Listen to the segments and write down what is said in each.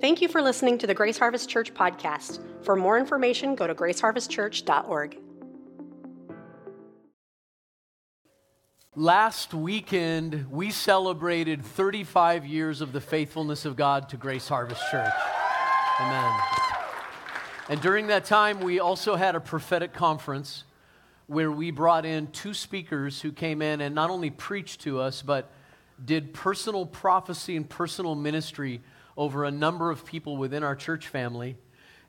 Thank you for listening to the Grace Harvest Church podcast. For more information, go to graceharvestchurch.org. Last weekend, we celebrated 35 years of the faithfulness of God to Grace Harvest Church. Amen. And during that time, we also had a prophetic conference where we brought in two speakers who came in and not only preached to us, but did personal prophecy and personal ministry over a number of people within our church family.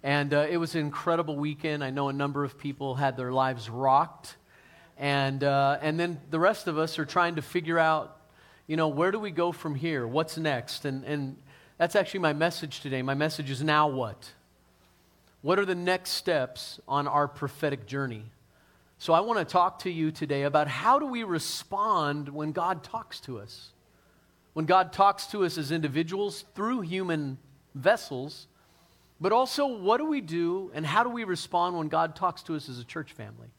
And uh, it was an incredible weekend. I know a number of people had their lives rocked. And, uh, and then the rest of us are trying to figure out, you know, where do we go from here? What's next? And, and that's actually my message today. My message is now what? What are the next steps on our prophetic journey? So I want to talk to you today about how do we respond when God talks to us? When God talks to us as individuals through human vessels, but also what do we do and how do we respond when God talks to us as a church family?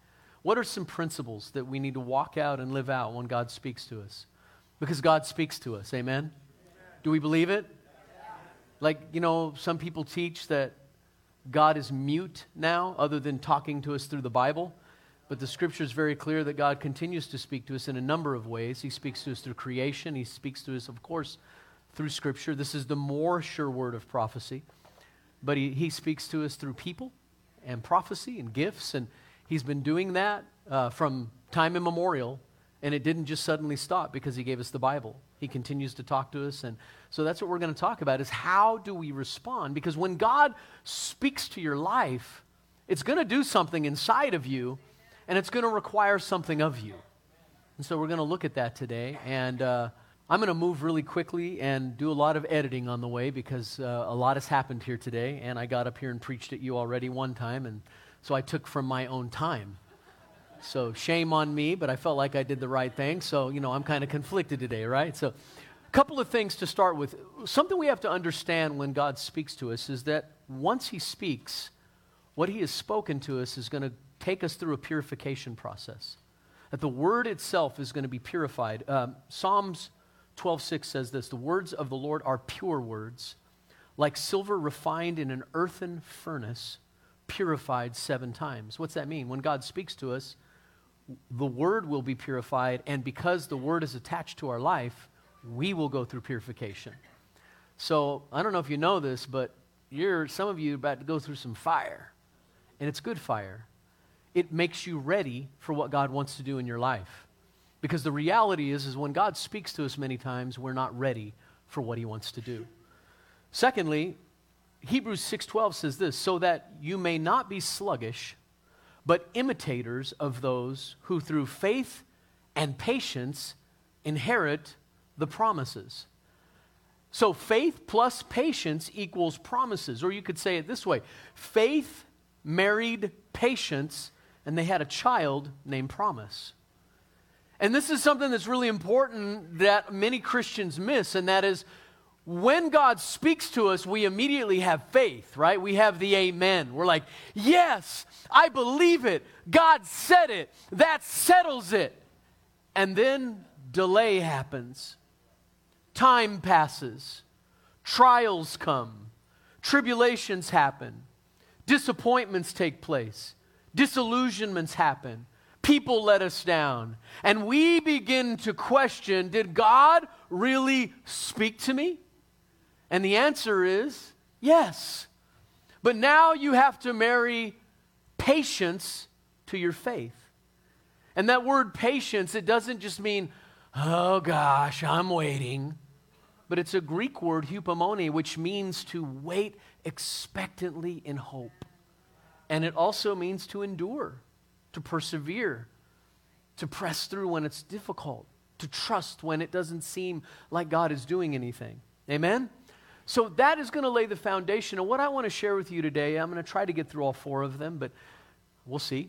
What are some principles that we need to walk out and live out when God speaks to us? Because God speaks to us, amen? Do we believe it? Like, you know, some people teach that God is mute now, other than talking to us through the Bible. But the scripture is very clear that God continues to speak to us in a number of ways. He speaks to us through creation, He speaks to us, of course, through scripture. This is the more sure word of prophecy. But He, he speaks to us through people and prophecy and gifts. And He's been doing that uh, from time immemorial. And it didn't just suddenly stop because He gave us the Bible. He continues to talk to us. And so that's what we're going to talk about is how do we respond? Because when God speaks to your life, it's going to do something inside of you and it's going to require something of you. And so we're going to look at that today. And uh, I'm going to move really quickly and do a lot of editing on the way because uh, a lot has happened here today. And I got up here and preached at you already one time. And so I took from my own time. So shame on me, but I felt like I did the right thing. So, you know, I'm kind of conflicted today, right? So, a couple of things to start with. Something we have to understand when God speaks to us is that once He speaks, what He has spoken to us is going to take us through a purification process. That the word itself is going to be purified. Um, Psalms 12:6 says this: "The words of the Lord are pure words, like silver refined in an earthen furnace, purified seven times." What's that mean? When God speaks to us, the word will be purified, and because the word is attached to our life, we will go through purification. So I don't know if you know this, but you're some of you about to go through some fire, and it's good fire it makes you ready for what God wants to do in your life. Because the reality is, is when God speaks to us many times, we're not ready for what he wants to do. Secondly, Hebrews 6:12 says this, so that you may not be sluggish, but imitators of those who through faith and patience inherit the promises. So faith plus patience equals promises. Or you could say it this way faith married patience and they had a child named Promise. And this is something that's really important that many Christians miss, and that is when God speaks to us, we immediately have faith, right? We have the amen. We're like, yes, I believe it. God said it. That settles it. And then delay happens, time passes, trials come, tribulations happen, disappointments take place disillusionments happen. People let us down. And we begin to question Did God really speak to me? And the answer is yes. But now you have to marry patience to your faith. And that word patience, it doesn't just mean, oh gosh, I'm waiting. But it's a Greek word, hupomone, which means to wait expectantly in hope. And it also means to endure, to persevere, to press through when it's difficult, to trust when it doesn't seem like God is doing anything. Amen? So that is going to lay the foundation. And what I want to share with you today, I'm going to try to get through all four of them, but we'll see.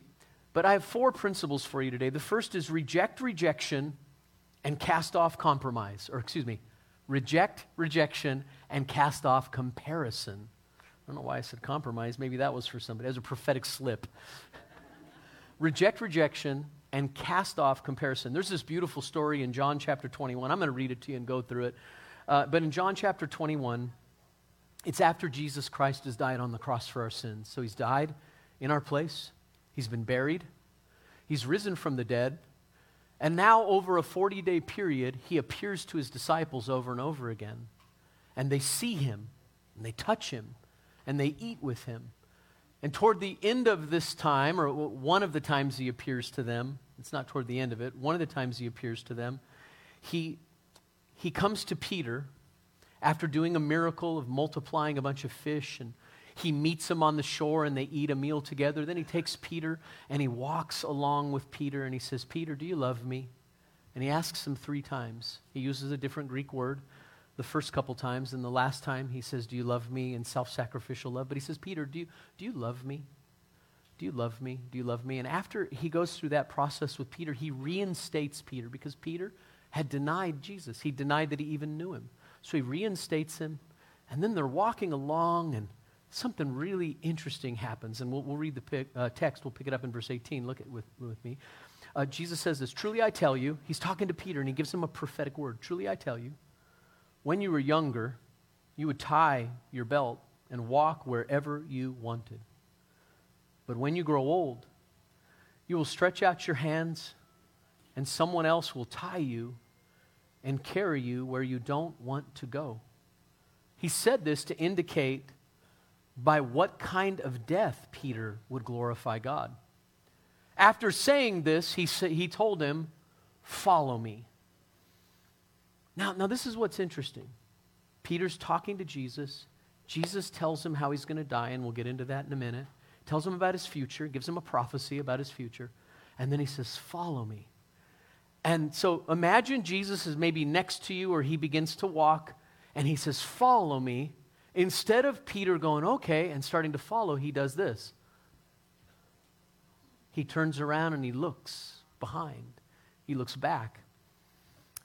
But I have four principles for you today. The first is reject rejection and cast off compromise, or excuse me, reject rejection and cast off comparison. I don't know why I said compromise. Maybe that was for somebody. As a prophetic slip. Reject rejection and cast off comparison. There's this beautiful story in John chapter 21. I'm going to read it to you and go through it. Uh, but in John chapter 21, it's after Jesus Christ has died on the cross for our sins. So he's died in our place, he's been buried, he's risen from the dead. And now, over a 40 day period, he appears to his disciples over and over again. And they see him, and they touch him, and they eat with him. And toward the end of this time, or one of the times he appears to them, it's not toward the end of it, one of the times he appears to them, he, he comes to Peter after doing a miracle of multiplying a bunch of fish and he meets him on the shore and they eat a meal together. Then he takes Peter and he walks along with Peter and he says, Peter, do you love me? And he asks him three times. He uses a different Greek word the first couple times, and the last time he says, Do you love me in self sacrificial love? But he says, Peter, do you, do you love me? Do you love me? Do you love me? And after he goes through that process with Peter, he reinstates Peter because Peter had denied Jesus. He denied that he even knew him. So he reinstates him, and then they're walking along, and something really interesting happens. And we'll, we'll read the pic, uh, text. We'll pick it up in verse 18. Look at with, with me. Uh, Jesus says this Truly I tell you, he's talking to Peter, and he gives him a prophetic word. Truly I tell you, when you were younger, you would tie your belt and walk wherever you wanted. But when you grow old, you will stretch out your hands, and someone else will tie you and carry you where you don't want to go. He said this to indicate by what kind of death Peter would glorify God. After saying this, he, sa- he told him, Follow me. Now, now, this is what's interesting. Peter's talking to Jesus. Jesus tells him how he's going to die, and we'll get into that in a minute. Tells him about his future, gives him a prophecy about his future, and then he says, Follow me. And so imagine Jesus is maybe next to you, or he begins to walk, and he says, Follow me. Instead of Peter going, Okay, and starting to follow, he does this. He turns around and he looks behind, he looks back.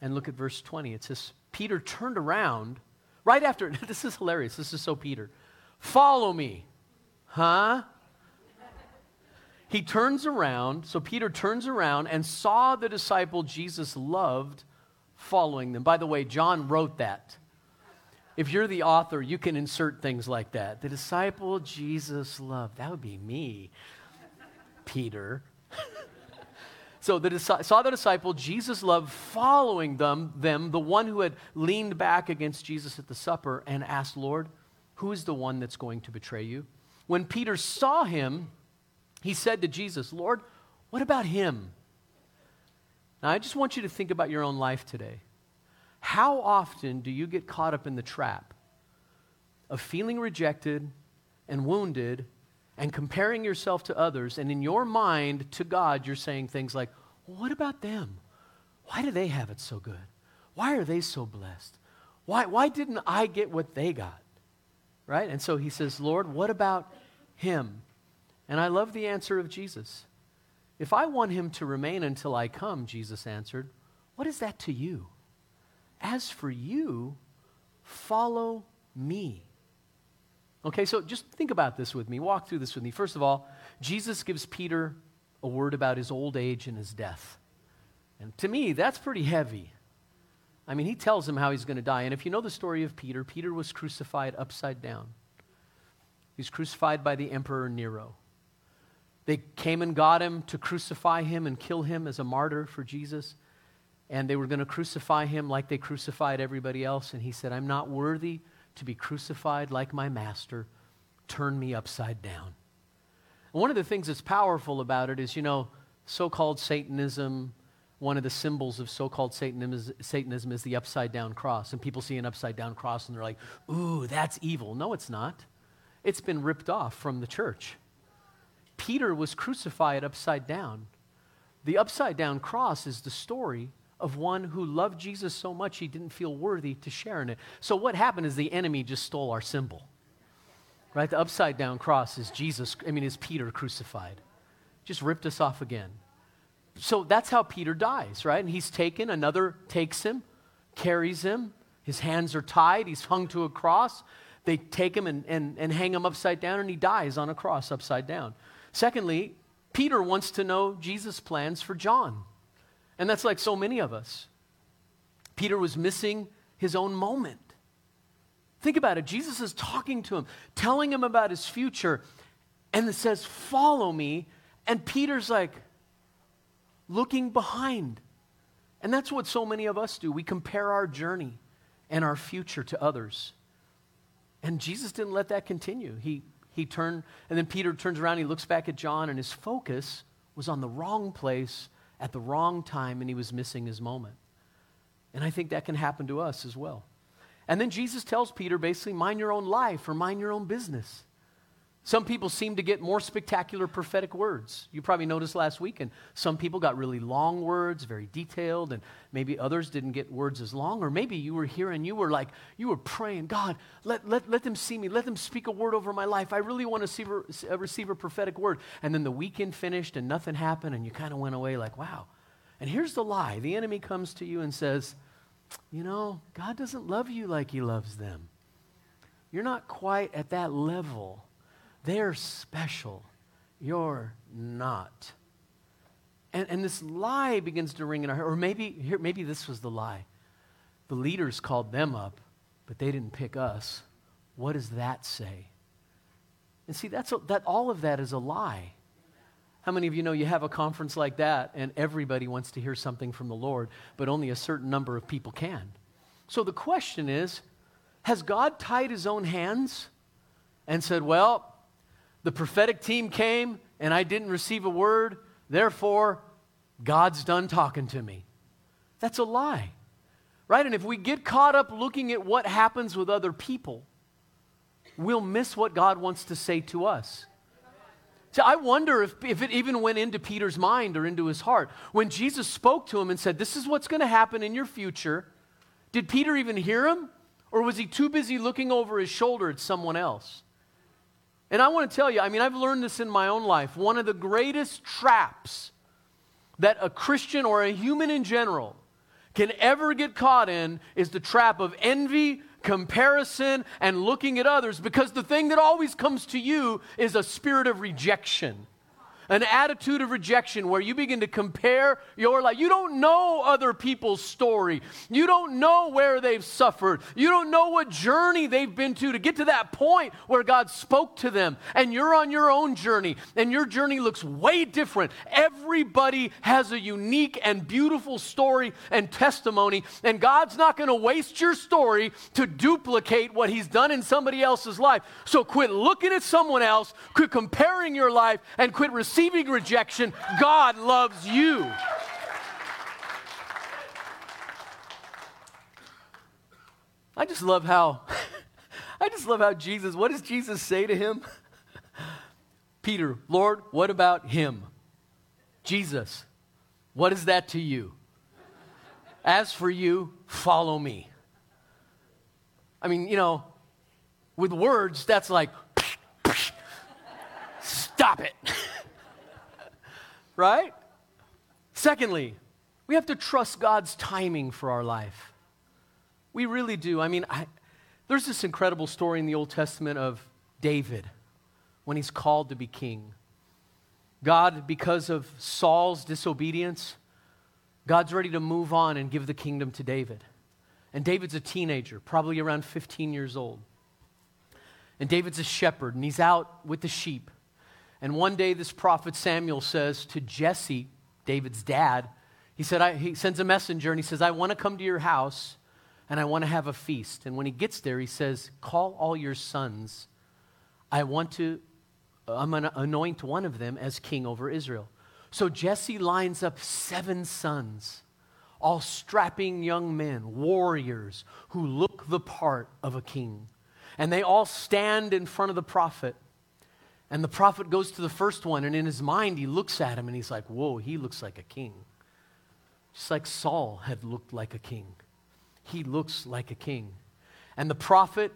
And look at verse 20. It says, Peter turned around right after, this is hilarious. This is so Peter. Follow me. Huh? He turns around, so Peter turns around and saw the disciple Jesus loved following them. By the way, John wrote that. If you're the author, you can insert things like that. The disciple Jesus loved. That would be me, Peter. So the, saw the disciple Jesus loved following them, them, the one who had leaned back against Jesus at the supper and asked, Lord, who is the one that's going to betray you? When Peter saw him, he said to Jesus, Lord, what about him? Now, I just want you to think about your own life today. How often do you get caught up in the trap of feeling rejected and wounded and comparing yourself to others, and in your mind to God, you're saying things like, well, What about them? Why do they have it so good? Why are they so blessed? Why, why didn't I get what they got? Right? And so he says, Lord, what about him? And I love the answer of Jesus. If I want him to remain until I come, Jesus answered, what is that to you? As for you, follow me. Okay, so just think about this with me. Walk through this with me. First of all, Jesus gives Peter a word about his old age and his death. And to me, that's pretty heavy. I mean, he tells him how he's going to die. And if you know the story of Peter, Peter was crucified upside down. He's crucified by the Emperor Nero. They came and got him to crucify him and kill him as a martyr for Jesus. And they were going to crucify him like they crucified everybody else. And he said, I'm not worthy to be crucified like my master. Turn me upside down. And one of the things that's powerful about it is, you know, so called Satanism, one of the symbols of so called Satanism, Satanism is the upside down cross. And people see an upside down cross and they're like, ooh, that's evil. No, it's not. It's been ripped off from the church. Peter was crucified upside down. The upside down cross is the story of one who loved Jesus so much he didn't feel worthy to share in it. So what happened is the enemy just stole our symbol. Right? The upside down cross is Jesus, I mean, is Peter crucified. Just ripped us off again. So that's how Peter dies, right? And he's taken, another takes him, carries him. His hands are tied, he's hung to a cross. They take him and, and, and hang him upside down, and he dies on a cross upside down. Secondly, Peter wants to know Jesus' plans for John. And that's like so many of us. Peter was missing his own moment. Think about it. Jesus is talking to him, telling him about his future, and it says, Follow me. And Peter's like, looking behind. And that's what so many of us do. We compare our journey and our future to others. And Jesus didn't let that continue. He, he turned, and then Peter turns around, he looks back at John, and his focus was on the wrong place at the wrong time, and he was missing his moment. And I think that can happen to us as well. And then Jesus tells Peter basically, mind your own life or mind your own business. Some people seem to get more spectacular prophetic words. You probably noticed last week, and some people got really long words, very detailed, and maybe others didn't get words as long. Or maybe you were here and you were like, you were praying, God, let, let, let them see me, let them speak a word over my life. I really want to see, uh, receive a prophetic word. And then the weekend finished and nothing happened, and you kind of went away like, wow. And here's the lie the enemy comes to you and says, you know, God doesn't love you like he loves them. You're not quite at that level. They're special. You're not. And, and this lie begins to ring in our head. Or maybe, here, maybe this was the lie. The leaders called them up, but they didn't pick us. What does that say? And see, that's a, that, all of that is a lie. How many of you know you have a conference like that and everybody wants to hear something from the Lord, but only a certain number of people can? So the question is Has God tied his own hands and said, Well, the prophetic team came and I didn't receive a word, therefore, God's done talking to me? That's a lie. Right? And if we get caught up looking at what happens with other people, we'll miss what God wants to say to us. So I wonder if, if it even went into Peter's mind or into his heart. When Jesus spoke to him and said, This is what's going to happen in your future, did Peter even hear him? Or was he too busy looking over his shoulder at someone else? And I want to tell you, I mean, I've learned this in my own life. One of the greatest traps that a Christian or a human in general can ever get caught in is the trap of envy, comparison, and looking at others because the thing that always comes to you is a spirit of rejection an attitude of rejection where you begin to compare your life. You don't know other people's story. You don't know where they've suffered. You don't know what journey they've been to to get to that point where God spoke to them. And you're on your own journey, and your journey looks way different. Everybody has a unique and beautiful story and testimony, and God's not going to waste your story to duplicate what He's done in somebody else's life. So quit looking at someone else, quit comparing your life, and quit receiving receiving rejection, God loves you. I just love how I just love how Jesus, what does Jesus say to him? Peter, Lord, what about him? Jesus, what is that to you? As for you, follow me. I mean, you know, with words, that's like, stop it right? Secondly, we have to trust God's timing for our life. We really do. I mean, I, there's this incredible story in the Old Testament of David when he's called to be king. God, because of Saul's disobedience, God's ready to move on and give the kingdom to David. And David's a teenager, probably around 15 years old. And David's a shepherd, and he's out with the sheep. And one day, this prophet Samuel says to Jesse, David's dad, he said, I, he sends a messenger and he says, I want to come to your house and I want to have a feast. And when he gets there, he says, Call all your sons. I want to, I'm going to anoint one of them as king over Israel. So Jesse lines up seven sons, all strapping young men, warriors who look the part of a king. And they all stand in front of the prophet. And the prophet goes to the first one, and in his mind, he looks at him and he's like, Whoa, he looks like a king. Just like Saul had looked like a king. He looks like a king. And the prophet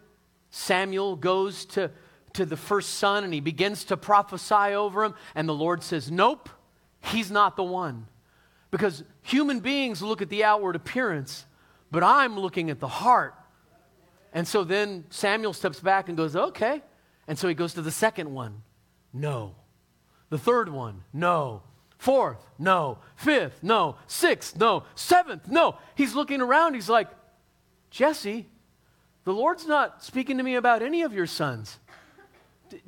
Samuel goes to, to the first son and he begins to prophesy over him. And the Lord says, Nope, he's not the one. Because human beings look at the outward appearance, but I'm looking at the heart. And so then Samuel steps back and goes, Okay, and so he goes to the second one. No. The third one. No. Fourth. No. Fifth. No. Sixth. No. Seventh. No. He's looking around. He's like, Jesse, The Lord's not speaking to me about any of your sons.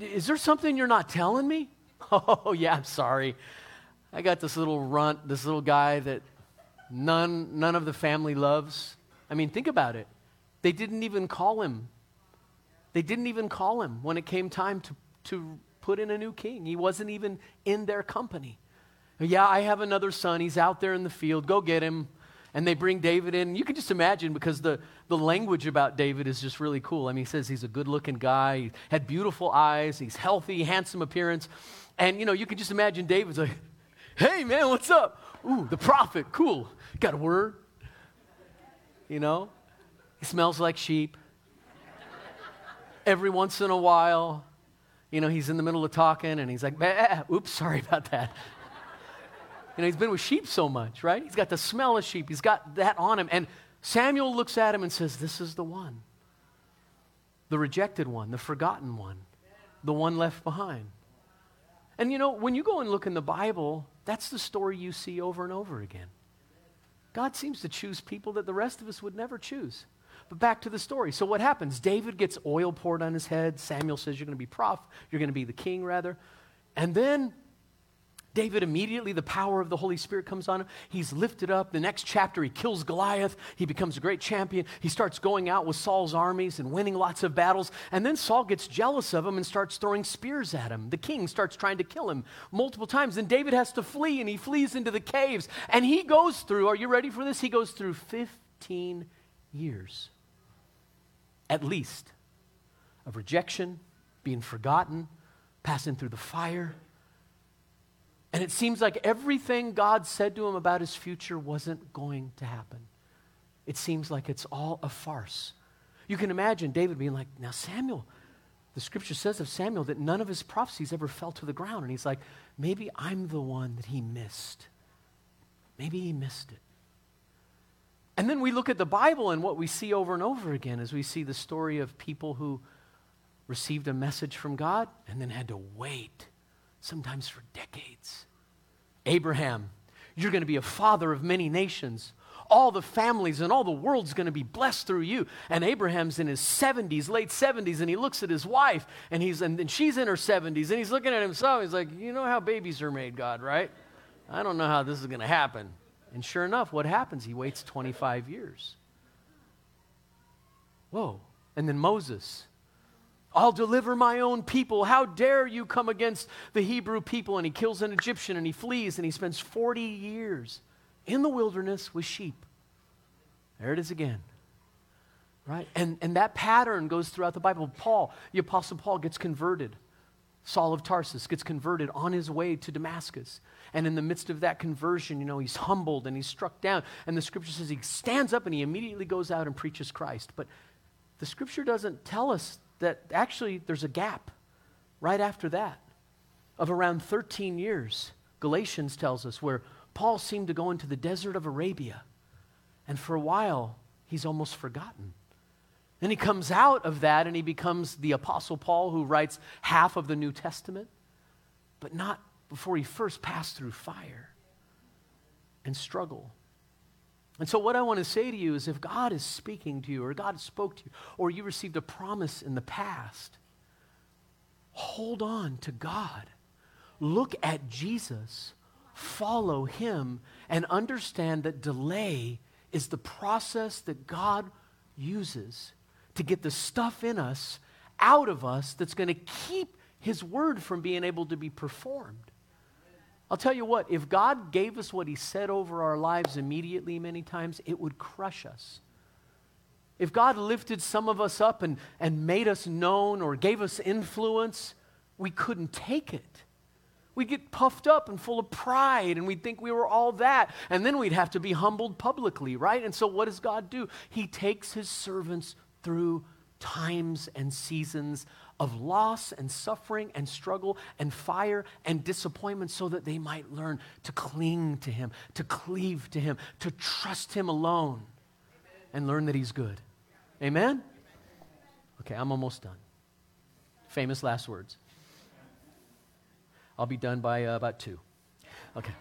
Is there something you're not telling me? Oh, yeah, I'm sorry. I got this little runt, this little guy that none, none of the family loves. I mean, think about it. They didn't even call him. They didn't even call him when it came time to, to put in a new king. He wasn't even in their company. Yeah, I have another son. He's out there in the field. Go get him. And they bring David in. You can just imagine because the, the language about David is just really cool. I mean, he says he's a good looking guy, he had beautiful eyes, he's healthy, handsome appearance. And, you know, you can just imagine David's like, hey, man, what's up? Ooh, the prophet, cool. Got a word? You know? He smells like sheep. Every once in a while, you know, he's in the middle of talking and he's like, oops, sorry about that. You know, he's been with sheep so much, right? He's got the smell of sheep, he's got that on him. And Samuel looks at him and says, This is the one. The rejected one, the forgotten one, the one left behind. And you know, when you go and look in the Bible, that's the story you see over and over again. God seems to choose people that the rest of us would never choose. But back to the story. So what happens? David gets oil poured on his head. Samuel says, You're going to be prof, you're going to be the king, rather. And then David immediately, the power of the Holy Spirit comes on him. He's lifted up. The next chapter, he kills Goliath. He becomes a great champion. He starts going out with Saul's armies and winning lots of battles. And then Saul gets jealous of him and starts throwing spears at him. The king starts trying to kill him multiple times. And David has to flee, and he flees into the caves. And he goes through, are you ready for this? He goes through 15 years, at least, of rejection, being forgotten, passing through the fire and it seems like everything God said to him about his future wasn't going to happen. It seems like it's all a farce. You can imagine David being like, Now, Samuel, the scripture says of Samuel that none of his prophecies ever fell to the ground. And he's like, Maybe I'm the one that he missed. Maybe he missed it. And then we look at the Bible and what we see over and over again is we see the story of people who received a message from God and then had to wait sometimes for decades. Abraham, you're going to be a father of many nations. All the families and all the world's going to be blessed through you. And Abraham's in his 70s, late 70s, and he looks at his wife, and, he's, and, and she's in her 70s, and he's looking at himself. He's like, You know how babies are made, God, right? I don't know how this is going to happen. And sure enough, what happens? He waits 25 years. Whoa. And then Moses, I'll deliver my own people. How dare you come against the Hebrew people? And he kills an Egyptian and he flees and he spends 40 years in the wilderness with sheep. There it is again. Right? And, and that pattern goes throughout the Bible. Paul, the Apostle Paul, gets converted. Saul of Tarsus gets converted on his way to Damascus. And in the midst of that conversion, you know, he's humbled and he's struck down. And the scripture says he stands up and he immediately goes out and preaches Christ. But the scripture doesn't tell us that actually there's a gap right after that of around 13 years, Galatians tells us, where Paul seemed to go into the desert of Arabia. And for a while, he's almost forgotten. Then he comes out of that and he becomes the Apostle Paul who writes half of the New Testament, but not before he first passed through fire and struggle and so, what I want to say to you is if God is speaking to you, or God spoke to you, or you received a promise in the past, hold on to God. Look at Jesus, follow him, and understand that delay is the process that God uses to get the stuff in us out of us that's going to keep his word from being able to be performed. I'll tell you what, if God gave us what He said over our lives immediately, many times, it would crush us. If God lifted some of us up and, and made us known or gave us influence, we couldn't take it. We'd get puffed up and full of pride, and we'd think we were all that. And then we'd have to be humbled publicly, right? And so, what does God do? He takes His servants through times and seasons of loss and suffering and struggle and fire and disappointment so that they might learn to cling to Him, to cleave to Him, to trust Him alone, and learn that He's good. Amen? Okay, I'm almost done. Famous last words. I'll be done by uh, about two. Okay,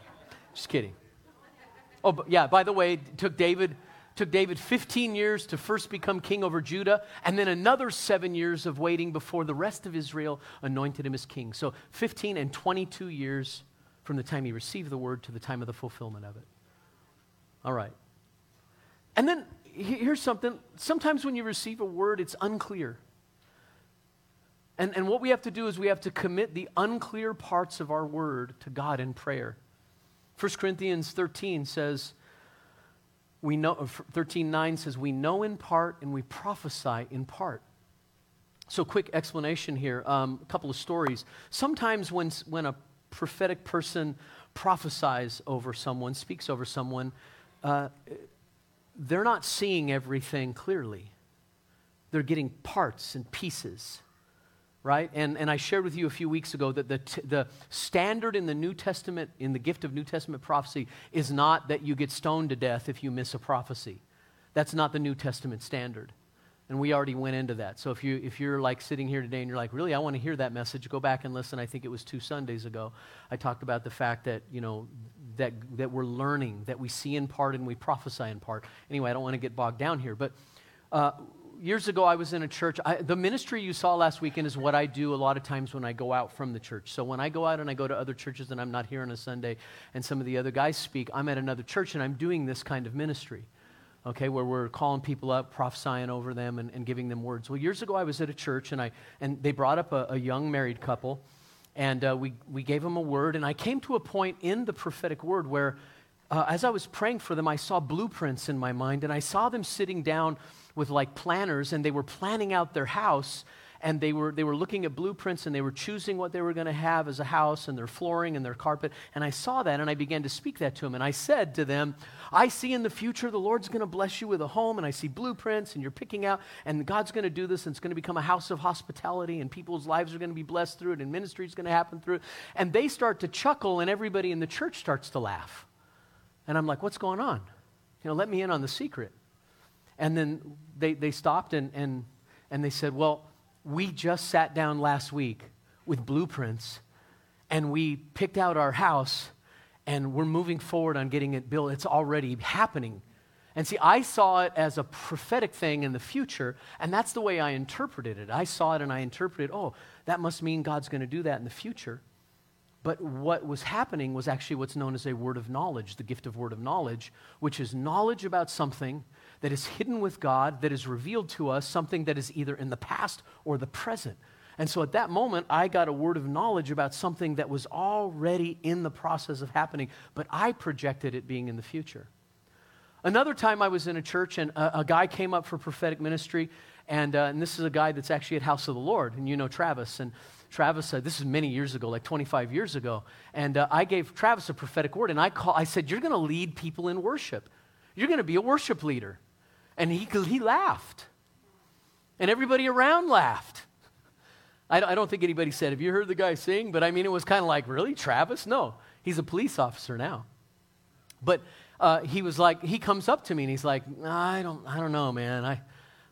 just kidding. Oh, yeah, by the way, took David took David 15 years to first become king over Judah, and then another seven years of waiting before the rest of Israel anointed him as king. So 15 and 22 years from the time he received the word to the time of the fulfillment of it. All right. And then here's something. Sometimes when you receive a word, it's unclear. And, and what we have to do is we have to commit the unclear parts of our word to God in prayer. 1 Corinthians 13 says, we know, 13.9 says, we know in part and we prophesy in part. So, quick explanation here. Um, a couple of stories. Sometimes when, when a prophetic person prophesies over someone, speaks over someone, uh, they're not seeing everything clearly. They're getting parts and pieces right? And, and I shared with you a few weeks ago that the, t- the standard in the New Testament, in the gift of New Testament prophecy, is not that you get stoned to death if you miss a prophecy. That's not the New Testament standard. And we already went into that. So if, you, if you're like sitting here today and you're like, really, I want to hear that message, go back and listen. I think it was two Sundays ago. I talked about the fact that, you know, that, that we're learning, that we see in part and we prophesy in part. Anyway, I don't want to get bogged down here. But uh, years ago, I was in a church. I, the ministry you saw last weekend is what I do a lot of times when I go out from the church. So when I go out and I go to other churches and I'm not here on a Sunday and some of the other guys speak, I'm at another church and I'm doing this kind of ministry, okay, where we're calling people up, prophesying over them, and, and giving them words. Well, years ago, I was at a church and, I, and they brought up a, a young married couple and uh, we, we gave them a word. And I came to a point in the prophetic word where, uh, as I was praying for them, I saw blueprints in my mind and I saw them sitting down with like planners and they were planning out their house and they were, they were looking at blueprints and they were choosing what they were going to have as a house and their flooring and their carpet. And I saw that and I began to speak that to them. And I said to them, I see in the future the Lord's going to bless you with a home and I see blueprints and you're picking out and God's going to do this and it's going to become a house of hospitality and people's lives are going to be blessed through it and ministry is going to happen through it. And they start to chuckle and everybody in the church starts to laugh. And I'm like, what's going on? You know, let me in on the secret. And then they, they stopped and, and, and they said, Well, we just sat down last week with blueprints and we picked out our house and we're moving forward on getting it built. It's already happening. And see, I saw it as a prophetic thing in the future, and that's the way I interpreted it. I saw it and I interpreted, oh, that must mean God's going to do that in the future. But what was happening was actually what's known as a word of knowledge, the gift of word of knowledge, which is knowledge about something that is hidden with God, that is revealed to us, something that is either in the past or the present. And so at that moment, I got a word of knowledge about something that was already in the process of happening, but I projected it being in the future. Another time I was in a church and a, a guy came up for prophetic ministry, and, uh, and, this is a guy that's actually at House of the Lord, and you know Travis. And Travis said, this is many years ago, like 25 years ago, and uh, I gave Travis a prophetic word, and I, call, I said, You're going to lead people in worship. You're going to be a worship leader. And he, he laughed. And everybody around laughed. I, I don't think anybody said, Have you heard the guy sing? But I mean, it was kind of like, Really, Travis? No. He's a police officer now. But uh, he was like, he comes up to me and he's like, I don't, I don't know, man. I,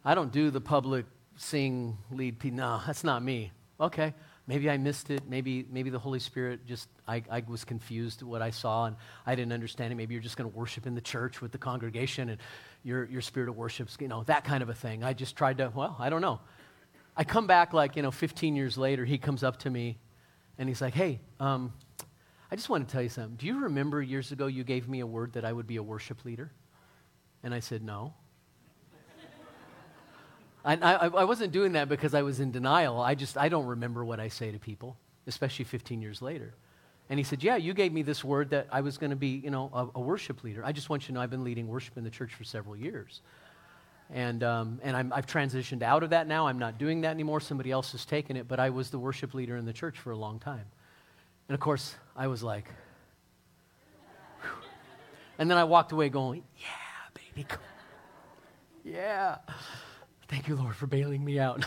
I don't do the public sing lead. P- no, that's not me. Okay, maybe I missed it. Maybe, maybe the Holy Spirit just, I, I was confused at what I saw and I didn't understand it. Maybe you're just going to worship in the church with the congregation and your, your spirit of worship, you know, that kind of a thing. I just tried to, well, I don't know. I come back like, you know, 15 years later, he comes up to me and he's like, hey, um, I just want to tell you something. Do you remember years ago you gave me a word that I would be a worship leader? And I said, no. I, I, I wasn't doing that because I was in denial. I just, I don't remember what I say to people, especially 15 years later. And he said, Yeah, you gave me this word that I was going to be, you know, a, a, worship leader. I just want you to know I've been leading worship in the church for several years. And, um, and i have transitioned out of that now. I'm not doing that anymore. Somebody else has taken it, but I was the worship leader in the church for a long time. And of course, I was like, Whew. and then I walked away going, Yeah, baby. Yeah. Thank you, Lord, for bailing me out.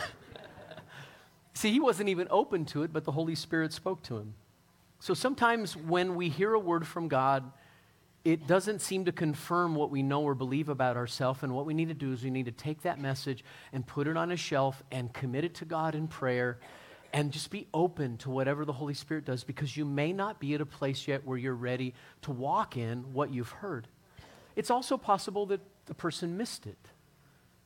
See, he wasn't even open to it, but the Holy Spirit spoke to him. So sometimes when we hear a word from God, it doesn't seem to confirm what we know or believe about ourselves. And what we need to do is we need to take that message and put it on a shelf and commit it to God in prayer and just be open to whatever the Holy Spirit does because you may not be at a place yet where you're ready to walk in what you've heard. It's also possible that the person missed it.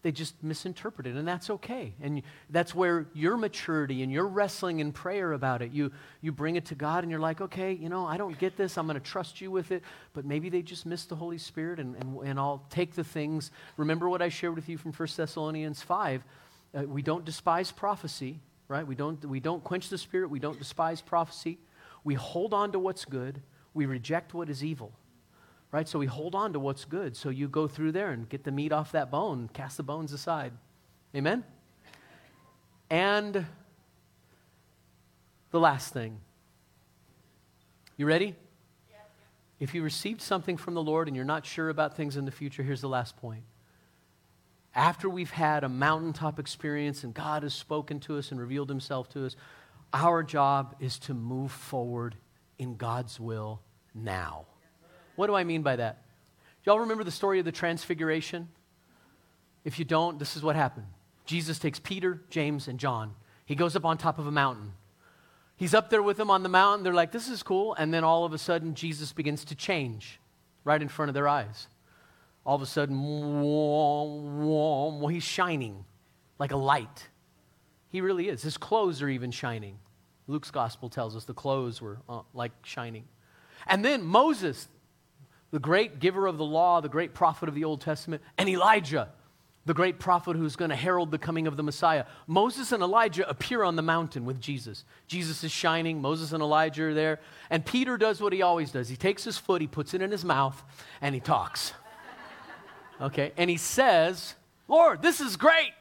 They just misinterpreted, and that's okay. And that's where your maturity and your wrestling in prayer about it, you, you bring it to God and you're like, okay, you know, I don't get this. I'm going to trust you with it. But maybe they just missed the Holy Spirit, and, and, and I'll take the things. Remember what I shared with you from 1 Thessalonians 5. Uh, we don't despise prophecy, right? We don't, we don't quench the Spirit. We don't despise prophecy. We hold on to what's good. We reject what is evil right? So we hold on to what's good. So you go through there and get the meat off that bone, cast the bones aside. Amen? And the last thing. You ready? If you received something from the Lord and you're not sure about things in the future, here's the last point. After we've had a mountaintop experience and God has spoken to us and revealed himself to us, our job is to move forward in God's will now. What do I mean by that? Y'all remember the story of the transfiguration? If you don't, this is what happened. Jesus takes Peter, James, and John. He goes up on top of a mountain. He's up there with them on the mountain. They're like, this is cool. And then all of a sudden, Jesus begins to change right in front of their eyes. All of a sudden, he's shining like a light. He really is. His clothes are even shining. Luke's gospel tells us the clothes were uh, like shining. And then Moses, the great giver of the law, the great prophet of the Old Testament, and Elijah, the great prophet who's going to herald the coming of the Messiah. Moses and Elijah appear on the mountain with Jesus. Jesus is shining, Moses and Elijah are there, and Peter does what he always does. He takes his foot, he puts it in his mouth, and he talks. Okay, and he says, Lord, this is great.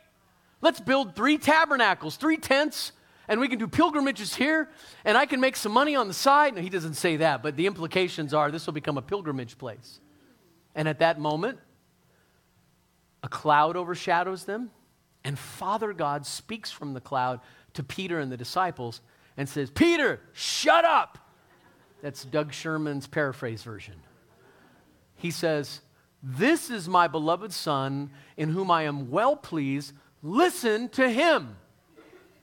Let's build three tabernacles, three tents, and we can do pilgrimages here, and I can make some money on the side. No, he doesn't say that, but the implications are this will become a pilgrimage place. And at that moment, a cloud overshadows them, and Father God speaks from the cloud to Peter and the disciples and says, Peter, shut up. That's Doug Sherman's paraphrase version. He says, This is my beloved Son, in whom I am well pleased. Listen to him.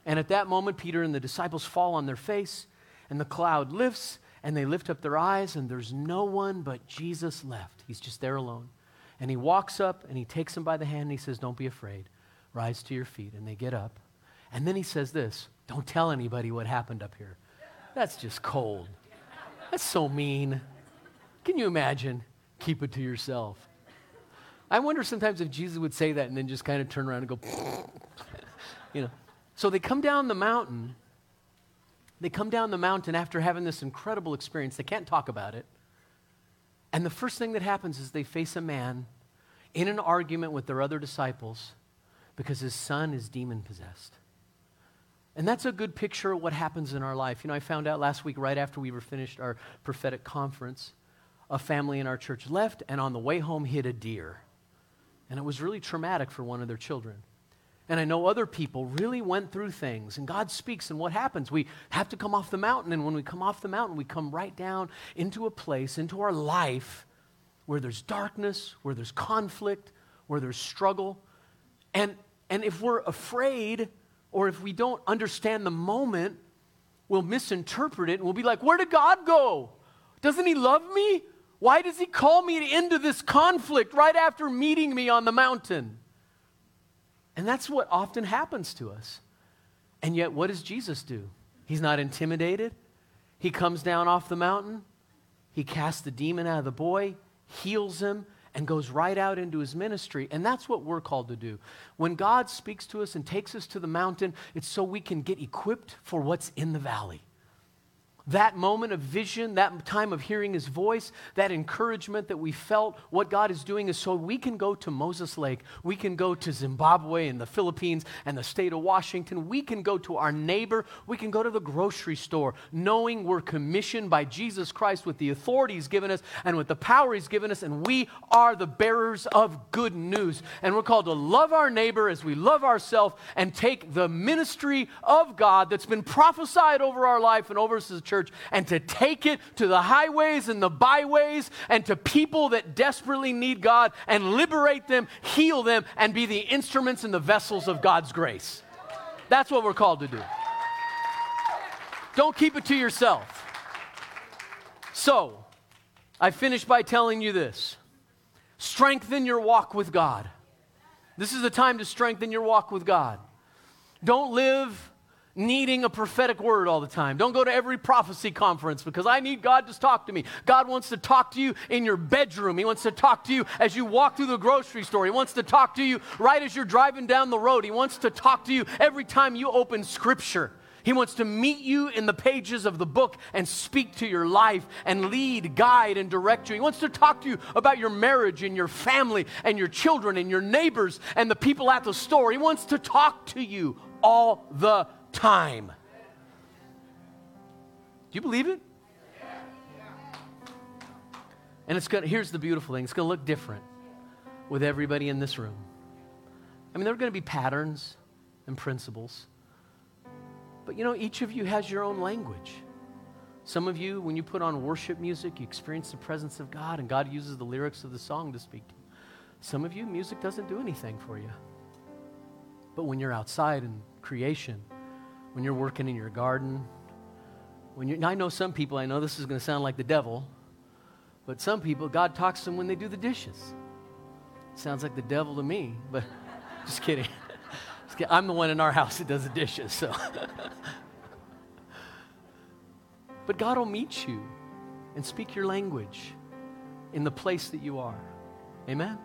And at that moment, Peter and the disciples fall on their face, and the cloud lifts, and they lift up their eyes, and there's no one but Jesus left. He's just there alone. And he walks up and he takes them by the hand and he says, Don't be afraid. Rise to your feet. And they get up. And then he says this Don't tell anybody what happened up here. That's just cold. That's so mean. Can you imagine? Keep it to yourself. I wonder sometimes if Jesus would say that and then just kind of turn around and go, you know. So they come down the mountain. They come down the mountain after having this incredible experience. They can't talk about it. And the first thing that happens is they face a man in an argument with their other disciples because his son is demon possessed. And that's a good picture of what happens in our life. You know, I found out last week, right after we were finished our prophetic conference, a family in our church left and on the way home hit a deer. And it was really traumatic for one of their children. And I know other people really went through things, and God speaks, and what happens? We have to come off the mountain, and when we come off the mountain, we come right down into a place, into our life, where there's darkness, where there's conflict, where there's struggle. And, and if we're afraid, or if we don't understand the moment, we'll misinterpret it, and we'll be like, Where did God go? Doesn't He love me? Why does He call me into this conflict right after meeting me on the mountain? And that's what often happens to us. And yet, what does Jesus do? He's not intimidated. He comes down off the mountain, he casts the demon out of the boy, heals him, and goes right out into his ministry. And that's what we're called to do. When God speaks to us and takes us to the mountain, it's so we can get equipped for what's in the valley that moment of vision, that time of hearing his voice, that encouragement that we felt, what God is doing is so we can go to Moses Lake, we can go to Zimbabwe and the Philippines and the state of Washington, we can go to our neighbor, we can go to the grocery store, knowing we're commissioned by Jesus Christ with the authority he's given us and with the power he's given us, and we are the bearers of good news. And we're called to love our neighbor as we love ourselves and take the ministry of God that's been prophesied over our life and over us as a church church and to take it to the highways and the byways and to people that desperately need God and liberate them, heal them, and be the instruments and the vessels of God's grace. That's what we're called to do. Don't keep it to yourself. So, I finish by telling you this. Strengthen your walk with God. This is the time to strengthen your walk with God. Don't live needing a prophetic word all the time. Don't go to every prophecy conference because I need God to talk to me. God wants to talk to you in your bedroom. He wants to talk to you as you walk through the grocery store. He wants to talk to you right as you're driving down the road. He wants to talk to you every time you open scripture. He wants to meet you in the pages of the book and speak to your life and lead, guide, and direct you. He wants to talk to you about your marriage and your family and your children and your neighbors and the people at the store. He wants to talk to you all the time. Do you believe it? And it's gonna, here's the beautiful thing it's going to look different with everybody in this room. I mean, there are going to be patterns and principles. But you know, each of you has your own language. Some of you, when you put on worship music, you experience the presence of God, and God uses the lyrics of the song to speak to you. Some of you, music doesn't do anything for you. But when you're outside in creation, when you're working in your garden, when you I know some people, I know this is going to sound like the devil, but some people, God talks to them when they do the dishes. Sounds like the devil to me, but just kidding. I'm the one in our house that does the dishes, so. but God will meet you and speak your language in the place that you are. Amen?